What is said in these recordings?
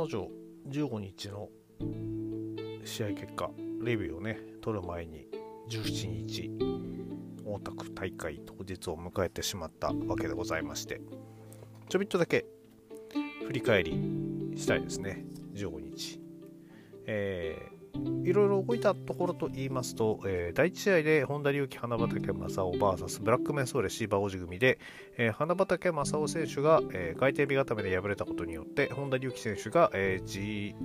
の定15日の試合結果レビューをね取る前に17日大田区大会当日を迎えてしまったわけでございましてちょびっとだけ振り返りしたいですね。15日。え、いろいろ動いたところと言いますと、えー、第1試合で本田隆起、花畑正雄 VS ブラックメンソーレシーバー王子組で、えー、花畑正雄選手が、えー、外転日固めで敗れたことによって本田隆起選手が、えー、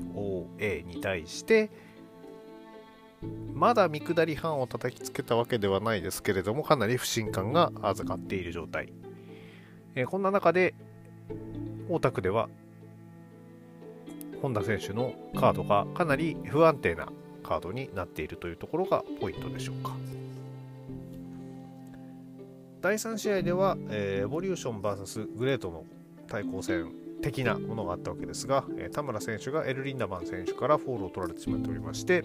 GOA に対してまだ見下り班を叩きつけたわけではないですけれどもかなり不信感が預かっている状態、えー、こんな中で大田区では本田選手のカードがかなり不安定なカードになっているというところがポイントでしょうか。第3試合では、えー、エボリューション VS グレートの対抗戦的なものがあったわけですが、えー、田村選手がエル・リンダマン選手からフォールを取られてしまっておりまして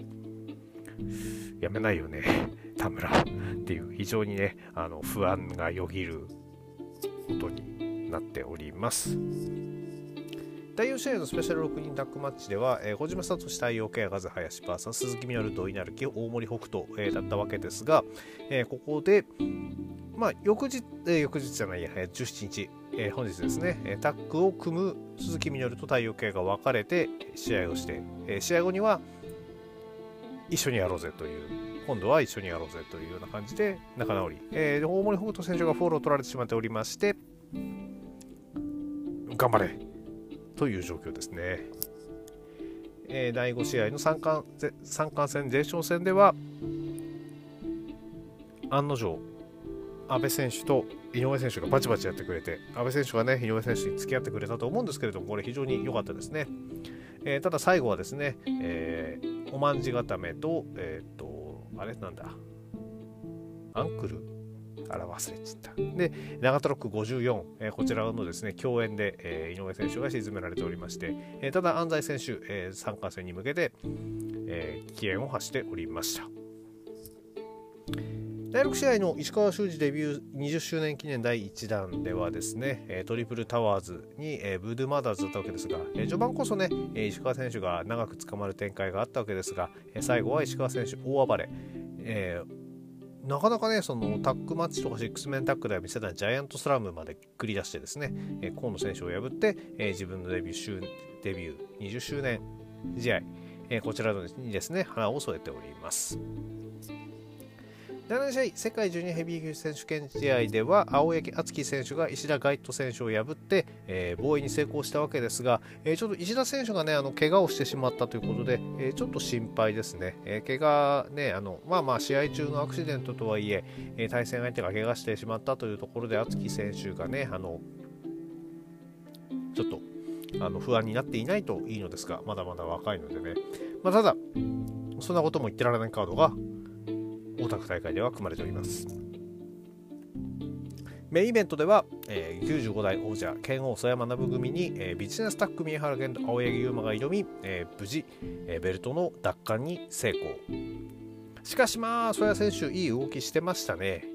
やめないよね 田村っていう非常にねあの不安がよぎることになっております。第4試合のスペシャル6人タッグマッチでは、えー、小島聡太陽系ガズ林 VS 鈴木みのる土井成樹大森北斗、えー、だったわけですが、えー、ここで、まあ、翌日、えー、翌日じゃないや、えー、17日、えー、本日ですね、タッグを組む鈴木みのると太陽系が分かれて試合をして、えー、試合後には一緒にやろうぜという今度は一緒にやろうぜというような感じで仲直り、えー、大森北斗選手がフォローを取られてしまっておりまして頑張れ。という状況ですね。え、第5試合の三冠三冠戦前哨戦では案の定阿部選手と井上選手がバチバチやってくれて阿部選手がね井上選手に付き合ってくれたと思うんですけれどもこれ非常に良かったですね、えー、ただ最後はですね、えー、おまんじ固めとえっ、とあれ？なんだ？アンクル？あら忘れちゃった。で、長田ロック54、えー、こちらのですね、共演で、えー、井上選手が沈められておりまして、えー、ただ安西選手、えー、参加戦に向けて、えー、危険を発しておりました。第6試合の石川修司デビュー20周年記念第1弾ではですね、トリプルタワーズにブードゥマダーズだったわけですが、序盤こそね、石川選手が長く捕まる展開があったわけですが、最後は石川選手大暴れ、えーなかなかね、そのタックマッチとかシックスメンタックでは見せないジャイアントスラムまで繰り出してですね、えー、河野選手を破って、えー、自分のデビューデビュー20周年試合、えー、こちらにですね、花を添えております。第7試合、世界ジュニアヘビー級選手権試合では、青柳敦樹選手が石田ガイト選手を破って、えー、防衛に成功したわけですが、えー、ちょっと石田選手がね、あの怪我をしてしまったということで、えー、ちょっと心配ですね。え怪我ね、あのまあまあ試合中のアクシデントとはいええ対戦相手が怪我してしまったというところで、敦樹選手がね、あのちょっとあの不安になっていないといいのですが、まだまだ若いのでね。まあ、ただ、そんなことも言ってられないカードが大田区大会では組まれております。メインイベントでは、えー、95代王者剣王曽山学組に、えー、ビジネスタック宮原健と青柳優馬が挑み、えー、無事、えー、ベルトの奪還に成功。しかしまあ曽谷選手いい動きしてましたね。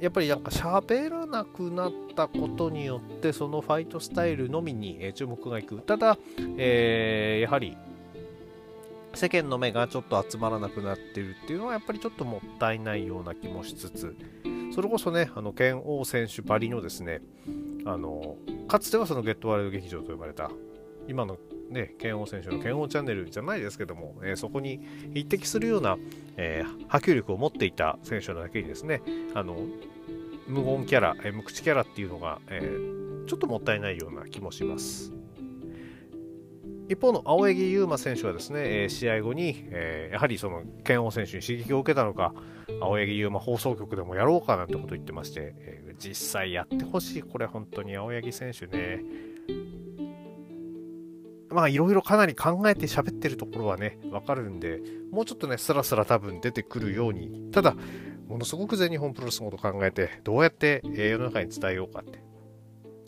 やっぱりなんか喋らなくなったことによってそのファイトスタイルのみに、注目がいく。ただ、えー、やはり世間の目がちょっと集まらなくなってるっていうのはやっぱりちょっともったいないような気もしつつそれこそねあの剣王選手ばりのですねあのかつてはそのゲットワールド劇場と呼ばれた今のね、剣王選手の剣王チャンネルじゃないですけども、えー、そこに匹敵するような、えー、波及力を持っていた選手なだけにですね、あの無言キャラ、えー、無口キャラっていうのが、えー、ちょっともったいないような気もします。一方の青柳優馬選手はですね、え試合後に、え、やはりその剣王選手に刺激を受けたのか、青柳優馬放送局でもやろうかなんてことを言ってまして、え、実際やってほしい、これ本当に青柳選手ね。まあいろいろかなり考えて喋ってるところはね、わかるんで、もうちょっとね、スラスラ多分出てくるように、ただ、ものすごく全日本プロレスのこと考えて、どうやって世の中に伝えようかって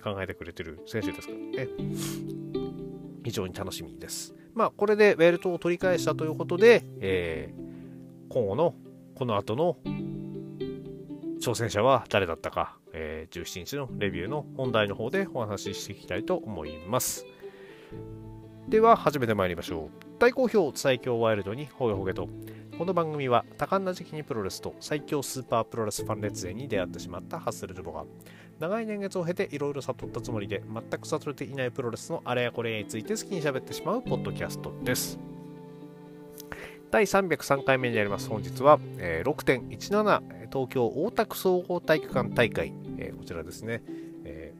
考えてくれてる選手ですからね。非常に楽しみです。まあ、これでベルトを取り返したということで、えー、今後のこの後の挑戦者は誰だったか、えー、17日のレビューの本題の方でお話ししていきたいと思います。では始めてまいりましょう大好評最強ワイルドにほげほげとこの番組は多感な時期にプロレスと最強スーパープロレスファン列勢に出会ってしまったハッスルルボが長い年月を経ていろいろ悟ったつもりで全く悟れていないプロレスのあれやこれやについて好きに喋ってしまうポッドキャストです。第303回目になります。本日は、え、6.17東京大田区総合体育館大会、え、こちらですね、え、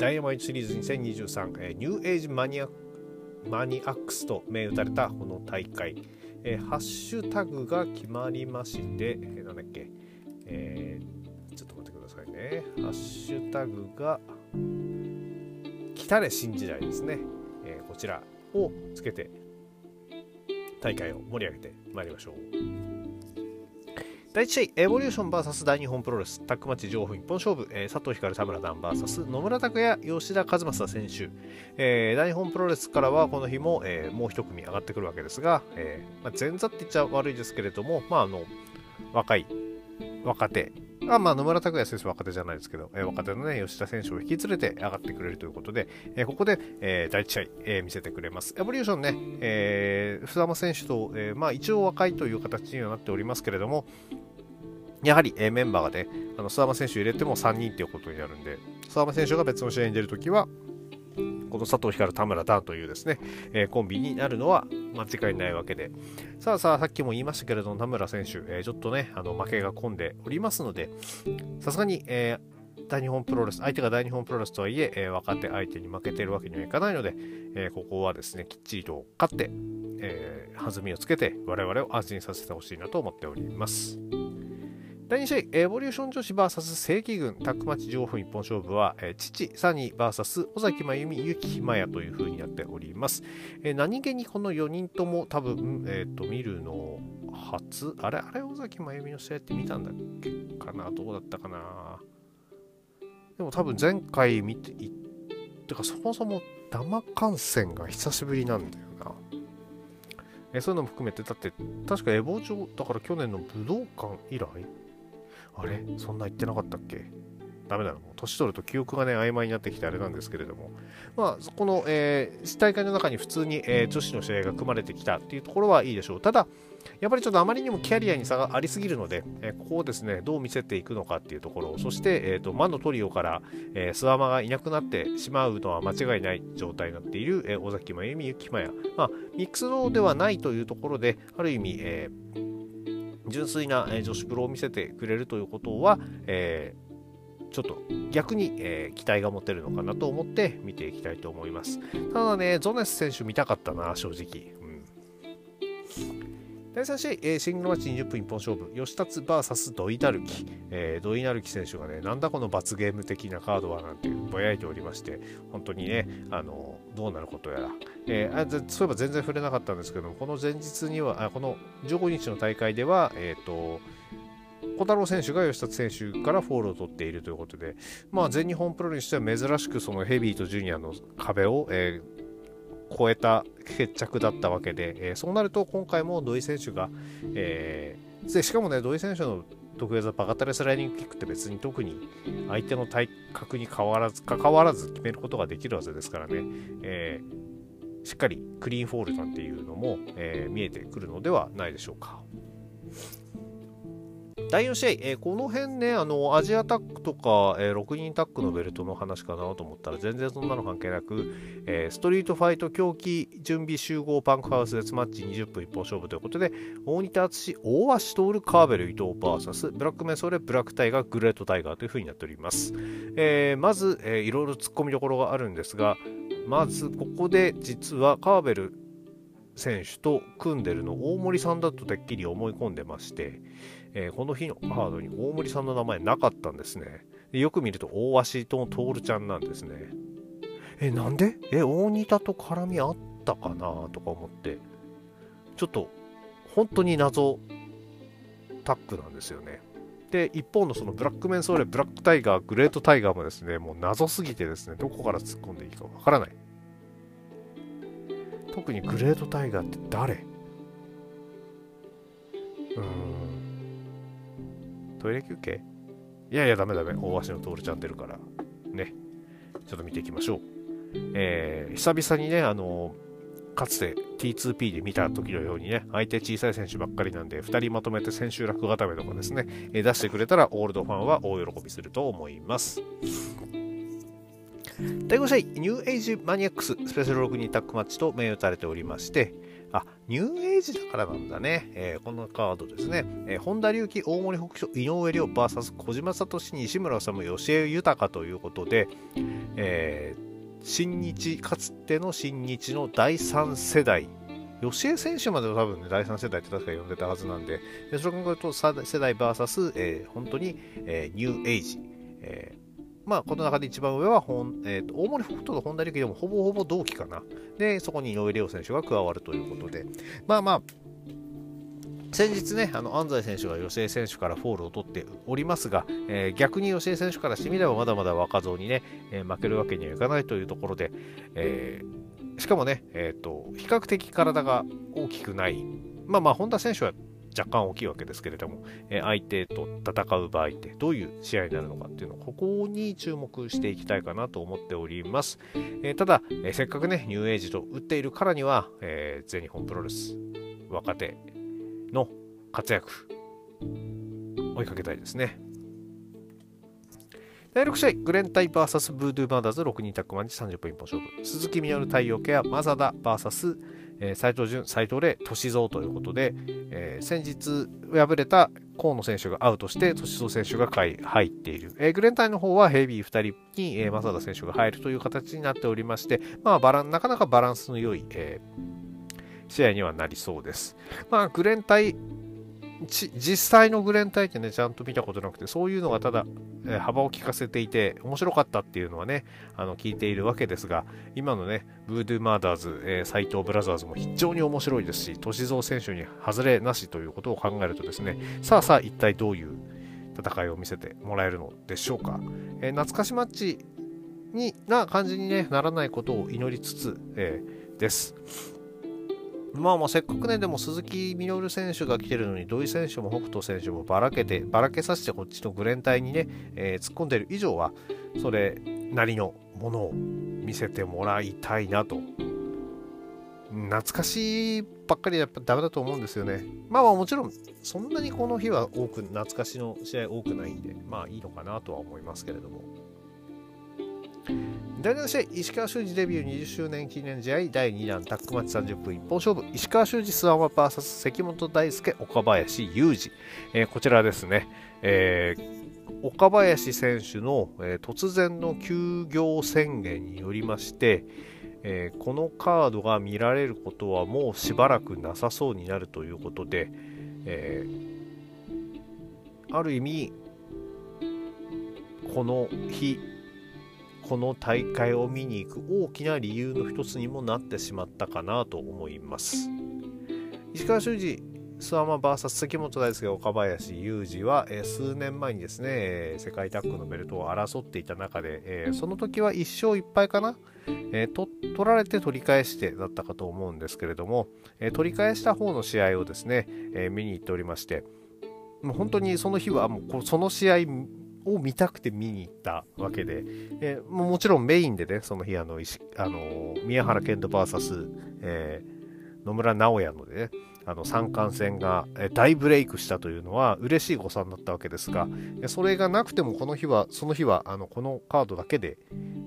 ダイヤマイトシリーズ2023、え、ニューエイジマニアマニアックスと銘打たれたこの大会、え、ハッシュタグが決まりまして、えー、なんだっけ、えー、ね。ハッシュタグが、来たれ新時代ですね。えー、こちらをつけて、大会を盛り上げてまいりましょう。第1試合、エボリューション VS 大日本プロレス、タックマッチ上部一本勝負、えー、佐藤光田村段 VS 野村拓也、吉田和正選手、えー、大日本プロレスからはこの日も、え、もう一組上がってくるわけですが、えまあ、前座って言っちゃ悪いですけれども、まあ、あの若い、若手、あまあ、野村拓也選手若手じゃないですけど、えー、若手のね、吉田選手を引き連れて上がってくれるということで、えー、ここで、えー、第1試合、えー、見せてくれます。エボリューションね、えー、須田選手と、えー、まあ一応若いという形にはなっておりますけれども、やはり、えー、メンバーがね、あの須山選手入れても3人ということになるんで、須山選手が別の試合に出るときは、この佐藤光、田村ダンというですね、えー、コンビになるのは間違いないわけで。さあさあ、さっきも言いましたけれども、田村選手、えー、ちょっとね、あの負けが込んでおりますので、さすがに、えー、大日本プロレス、相手が大日本プロレスとはいえ、えー、若手相手に負けているわけにはいかないので、え、ここはですね、きっちりと勝って、え、弾みをつけて、我々を安心させてほしいなと思っております。第2試合、エボリューション女子 VS 正規軍タックマッチ情報一本勝負は、えー、父、サニー VS 尾崎真由美、ゆきひまやという風になっております。えー、何気にこの4人とも多分、えー、と見るの初あれあれ尾崎真由美の試合って見たんだっけかな？どうだったかな？でも多分前回見ていってかそもそも生観戦が久しぶりなんだよな。えそういうのも含めて、だって確かエボ上だから去年の武道館以来あれ？そんな言ってなかったっけ？ダメだな。もう年取ると記憶がね、曖昧になってきてあれなんですけれども。まあ、この、えー、大会の中に普通に、えー、女子の試合が組まれてきたっていうところはいいでしょう。ただ、やっぱりちょっとあまりにもキャリアに差がありすぎるので、えー、ここをですね、どう見せていくのかっていうところ、そして、えーと、魔のトリオから、えー、スワマがいなくなってしまうのは間違いない状態になっている、えー、尾崎真由美、雪まや。まあ、ミックスローではないというところで、ある意味、えー純粋な女子プロを見せてくれるということは、えー、ちょっと逆に、えー、期待が持てるのかなと思って見ていきたいと思います。ただね、ゾネス選手見たかったな、正直。第3試合、えー、シングルマッチ20分一本勝負、吉達 VS 土井成樹、えー、土井成樹選手がね、なんだこの罰ゲーム的なカードはなんてぼやいておりまして、本当にね、あのどうなることやら、えー、あそういえば全然触れなかったんですけども、この前日には、あこの15日の大会では、えっ、ー、と、小太郎選手が吉達選手からフォールを取っているということで、まあ、全日本プロにしては珍しくそのヘビーとジュニアの壁を、えー、超えた決着だったわけで、えー、そうなると今回も土井選手が、えー、でしかもね土井選手の得意技バカタレスライディングキックって別に特に相手の体格に変わらず関わらず決めることができる技ですからね、えー、しっかりクリーンフォールなんていうのも、え、見えてくるのではないでしょうか。第4試合、えー、この辺ね、あのアジアタックとか、えー、6人タックのベルトの話かなと思ったら、全然そんなの関係なく、えー、ストリートファイト狂気準備集合パンクハウスデスマッチ20分一本勝負ということで、大仁田敦、大橋徹、カーベル、伊藤 VS、ブラックメソレ、ブラックタイガー、グレートタイガーという風になっております。えー、まず、えー、いろいろ突っ込みどころがあるんですが、まずここで実はカーベル選手と組んでるの大森さんだとてっきり思い込んでまして、えー、この日のカードに大森さんの名前なかったんですね。でよく見ると大橋と徹ちゃんなんですね。え、なんで？え、大仁田と絡みあったかなとか思って、ちょっと本当に謎タッグなんですよね。で、一方のそのブラックメンソーレ、ブラックタイガー、グレートタイガーもですね、もう謎すぎてですね、どこから突っ込んでいいかわからない。特にグレートタイガーって誰？うーん。トイレ休憩？いやいや、ダメダメ。大橋の徹ちゃん出るから。ね。ちょっと見ていきましょう。えー、久々にね、あのかつて T2P で見た時のようにね、相手小さい選手ばっかりなんで、2人まとめて千秋楽固めとかですね、え出してくれたらオールドファンは大喜びすると思います。第5試合、ニューエイジマニアックススペシャル6人タッグマッチと銘打たれておりまして、あ、ニューエイジだからなんだね。えー、このカードですね。えー、本田隆起、大森北斗、井上亮 VS 小島聡、西村治、吉江豊ということで、えー新日かつての新日の第3世代吉江選手までは多分ね、第3世代って確か呼んでたはずなんで、でそれを考えると世代 VS、えー、本当に、えー、ニューエイジ。えーまあ、この中で一番上は本、えーと、大森北斗と本田力でもほぼほぼ同期かな。で、そこに井上亮選手が加わるということで、まあまあ、先日ね、あの安西選手が吉江選手からフォールを取っておりますが、えー、逆に吉江選手からしてみればまだまだ若造にね、えー、負けるわけにはいかないというところで、えー、しかもね、えーと、比較的体が大きくない、まあまあ、本田選手は若干大きいわけですけれども、え相手と戦う場合ってどういう試合になるのかっていうのをここに注目していきたいかなと思っております。えただ、えせっかくね、ニューエイジと打っているからには、え全日本プロレス若手の活躍追いかけたいですね。第6試合、グレンタイ VS ブードゥーマーダーズ6人タックマンチ30分一本勝負。鈴木みのる太陽ケア、マザダ VS えー、藤潤、斎藤麗、歳三ということで、えー、先日敗れた河野選手がアウトして、歳三選手が入っている。えー、グレンタイの方はヘビー2人に、えー、正田選手が入るという形になっておりまして、まあ、バランなかなかバランスの良い、え、試合にはなりそうです。まあ、グレンタイ実際のグレンタイってね、ちゃんと見たことなくて、そういうのがただ、え、幅を利かせていて、面白かったっていうのはね、あの聞いているわけですが、今のね、ブードゥーマーダーズ、えー、斎藤ブラザーズも非常に面白いですし、歳三選手に外れなしということを考えるとですね、さあさあ一体どういう戦いを見せてもらえるのでしょうか。えー、懐かしマッチにな感じに、ね、ならないことを祈りつつ、えー、です。まあまあせっかくね、でも鈴木みのる選手が来てるのに、土井選手も北斗選手もばらけて、ばらけさせてこっちのグレン隊にね、えー、突っ込んでる以上は、それなりのものを見せてもらいたいなと。懐かしいばっかりやっぱダメだと思うんですよね。まあまあもちろん、そんなにこの日は多く、懐かしの試合多くないんで、まあいいのかなとは思いますけれども。第7試合、石川修司デビュー20周年記念試合第2弾タックマッチ30分一本勝負、石川修司スワマ VS 関本大輔、岡林裕二、えー、こちらですね、えー、岡林選手の、えー、突然の休業宣言によりまして、えー、このカードが見られることはもうしばらくなさそうになるということで、えー、ある意味この日この大会を見に行く大きな理由の一つにもなってしまったかなと思います。石川修司諏訪間 VS 関本大輔岡林雄二は、え、数年前にですね、え、世界タッグのベルトを争っていた中で、え、その時は1勝1敗かな、えと取られて取り返してだったかと思うんですけれども、え取り返した方の試合をですね、え見に行っておりましてもう本当にその日はもうその試合を見たくて見に行ったわけで、えー、もちろんメインでね、その日、あの、あの宮原健人 VS、えー、野村直哉のでね、あの三冠戦が大ブレイクしたというのは嬉しい誤算だったわけですが、それがなくてもこの日は、その日はあのこのカードだけで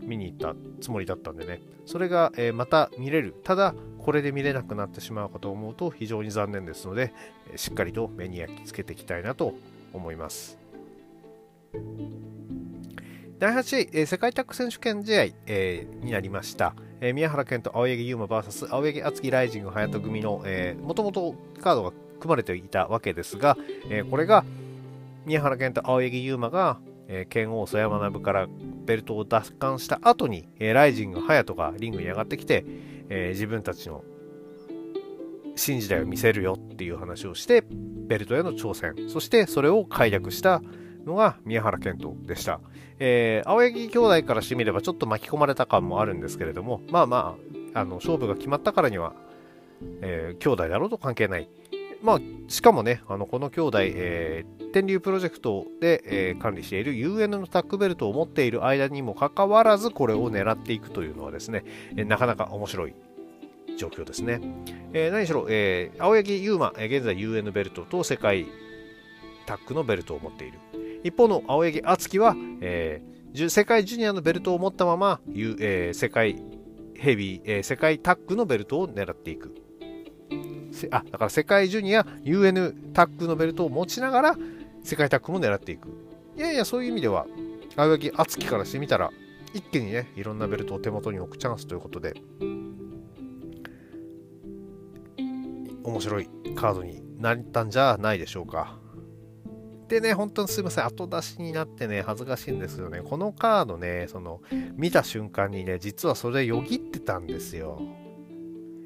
見に行ったつもりだったんでね、それが、え、また見れる。ただ、これで見れなくなってしまうかと思うと非常に残念ですので、しっかりと目に焼き付けていきたいなと思います。第8試合、えー、世界タッグ選手権試合、えー、になりました。えー、宮原健と青柳優馬 VS 青柳敦樹ライジング隼人組の、もともとカードが組まれていたわけですが、えー、これが宮原健と青柳優馬が、えー、剣王曽山学からベルトを奪還した後に、えー、ライジング隼人がリングに上がってきて、えー、自分たちの新時代を見せるよっていう話をしてベルトへの挑戦そしてそれを快諾したのが宮原健人でした。えー、青柳兄弟からしてみればちょっと巻き込まれた感もあるんですけれども、まあまあ、あの勝負が決まったからには、えー、兄弟だろうと関係ない。まあ、しかもね、あのこの兄弟、えー、天竜プロジェクトで、えー、管理している UN のタックベルトを持っている間にもかかわらず、これを狙っていくというのはですね、えー、なかなか面白い状況ですね。えー、何しろ、えー、青柳優馬、え、現在 UN ベルトと世界タックのベルトを持っている。一方の青柳敦樹は、えー、世界ジュニアのベルトを持ったまま、えー、世界ヘビー、えー、世界タックのベルトを狙っていく。あ、だから世界ジュニア UN タックのベルトを持ちながら世界タックも狙っていく。いやいや、そういう意味では、青柳敦樹からしてみたら、一気にね、いろんなベルトを手元に置くチャンスということで、面白いカードになったんじゃないでしょうか。でね、本当にすいません、後出しになってね、恥ずかしいんですけどね、このカードね、その、見た瞬間にね、実はそれよぎってたんですよ。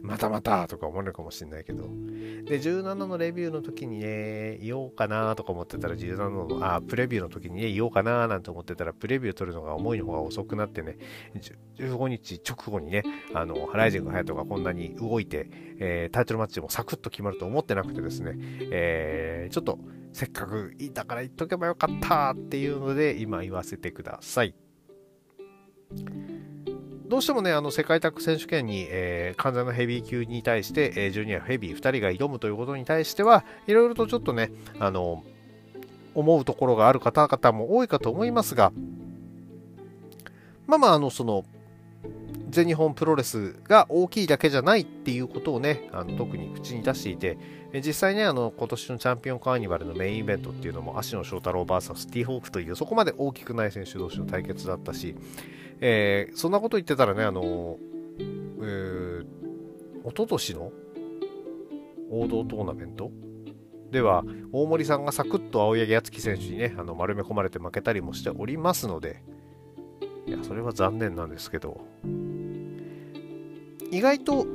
またまたとか思われるかもしれないけど。で、17のレビューの時にね、言おうかなとか思ってたら、17の、あ、プレビューの時にね、言おうかななんて思ってたら、プレビュー取るのが思いの方が遅くなってね、15日直後にね、あの、ハライジングハヤトがこんなに動いて、えー、タイトルマッチもサクッと決まると思ってなくてですね、えー、ちょっと、せっかくいたから言っとけばよかったっていうので、今言わせてください。どうしてもね、あの世界タッグ選手権に、えー、完全なヘビー級に対して、えー、ジュニア、ヘビー2人が挑むということに対しては、いろいろとちょっとね、あの、思うところがある方々も多いかと思いますが、まあまあ、あの、その、全日本プロレスが大きいだけじゃないっていうことをね、あの特に口に出していて、実際ね、あの今年のチャンピオンカーニバルのメインイベントっていうのも、芦野翔太郎 VS ティーホークという、そこまで大きくない選手同士の対決だったし、えー、そんなこと言ってたらね、あの、えー、一昨年の王道トーナメント？では、大森さんがサクッと青柳敦樹選手にね、あの丸め込まれて負けたりもしておりますので、いや、それは残念なんですけど、意外と、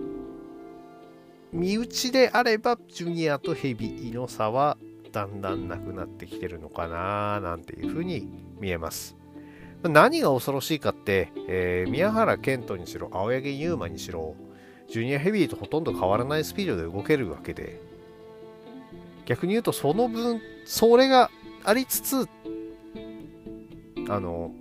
身内であれば、ジュニアとヘビーの差はだんだんなくなってきてるのかななんていうふうに見えます。何が恐ろしいかって、えー、宮原健人にしろ、青柳優馬にしろ、ジュニアヘビーとほとんど変わらないスピードで動けるわけで、逆に言うとその分、それがありつつ、あの、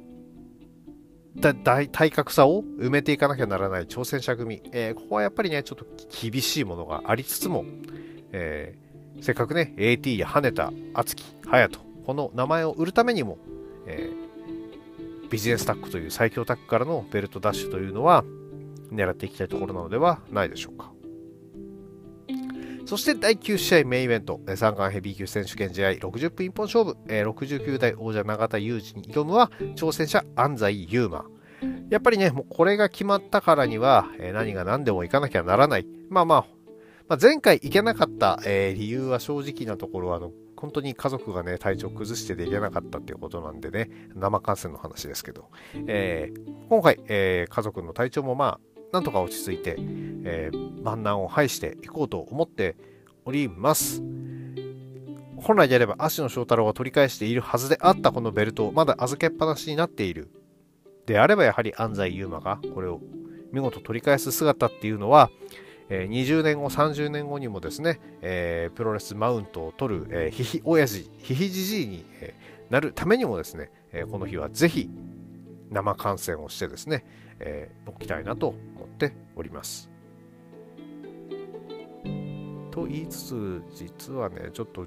体格差を埋めていかなきゃならない挑戦者組、えー、ここはやっぱりね、ちょっと厳しいものがありつつも、えー、せっかくね、AT や羽田、敦樹、隼人、この名前を売るためにも、えービジネスタックという最強タックからのベルトダッシュというのは狙っていきたいところなのではないでしょうか。そして第9試合メインイベント、三冠ヘビー級選手権試合60分一本勝負、69代王者永田裕二に挑むは挑戦者安西優馬。やっぱりね、もうこれが決まったからには、何が何でもいかなきゃならない。まあまあ、まあ、前回行けなかった、理由は正直なところあの本当に家族がね、体調崩してできなかったっていうことなんでね、生観戦の話ですけど、えー、今回、えー、家族の体調もまあ、なんとか落ち着いて、えー、万難を排していこうと思っております。本来であれば、足野翔太郎が取り返しているはずであったこのベルトをまだ預けっぱなしになっている。であれば、やはり安西優真がこれを見事取り返す姿っていうのは、えー、20年後、30年後にもですね、えー、プロレスマウントを取る、えー、ヒヒ親父、ヒヒじじいに、え、なるためにもですね、え、この日はぜひ生観戦をしてですね、えー、おきたいなと思っております。と言いつつ、実はね、ちょっと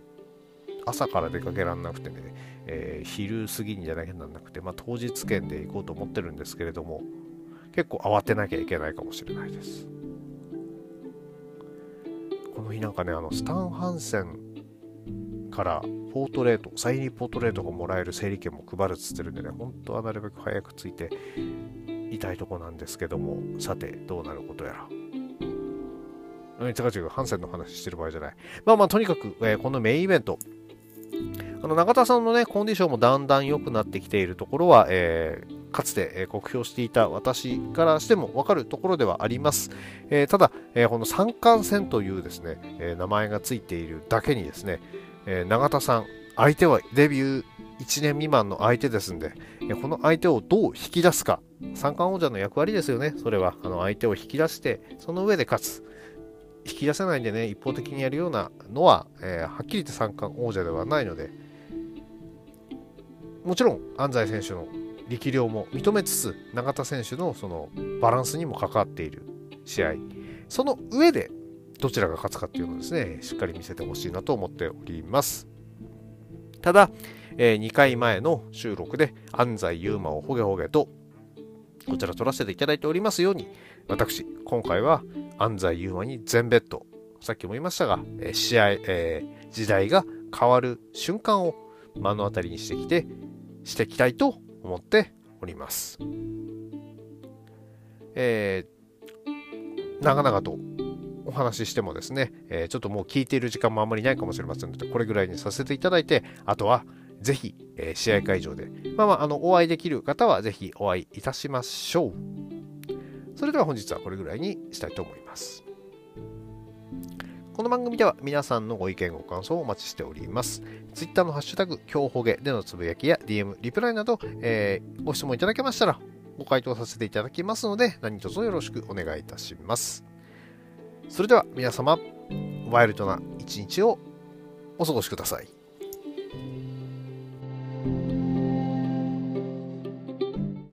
朝から出かけられなくてね、えー、昼過ぎにじゃなきゃなんなくて、まあ、当日券で行こうと思ってるんですけれども、結構慌てなきゃいけないかもしれないです。この日なんかね、あの、スタン・ハンセンからポートレート、サインポートレートがもらえる整理券も配るっつってるんでね、本当はなるべく早く着いていたいとこなんですけども、さて、どうなることやら。違う違う、ハンセンの話してる場合じゃない。まあまあ、とにかく、えー、このメインイベント、あの中田さんのね、コンディションもだんだん良くなってきているところは、えー、かつて、えー、酷評していた私からしても分かるところではあります。えー、ただ、えこの三冠戦というですね、え名前がついているだけにですね、え永田さん、相手はデビュー1年未満の相手ですんで、えこの相手をどう引き出すか、三冠王者の役割ですよね、それは。あの相手を引き出して、その上で勝つ。引き出せないんでね一方的にやるようなのは、えー、はっきり言って三冠王者ではないのでもちろん安西選手の力量も認めつつ永田選手のそのバランスにも関わっている試合その上でどちらが勝つかっていうのをですねしっかり見せてほしいなと思っておりますただ、えー、2回前の収録で安西優真をほげほげとこちら取らせていただいておりますように私今回は安西優真に全ベッドさっきも言いましたが、え、試合、えー、時代が変わる瞬間を目の当たりにしてきてしていきたいと思っております。えー、長々とお話ししてもですね、えー、ちょっともう聞いている時間もあまりないかもしれませんので、これぐらいにさせていただいて、あとはぜひ、えー、試合会場で、まあまあ、あの、お会いできる方はぜひお会いいたしましょう。それでは本日はこれぐらいにしたいと思います。この番組では皆さんのご意見ご感想をお待ちしております。Twitter のハッシュタグ、今日ほげでのつぶやきや DM、リプライなど、えー、ご質問いただけましたらご回答させていただきますので何卒よろしくお願いいたします。それでは皆様、ワイルドな一日をお過ごしください。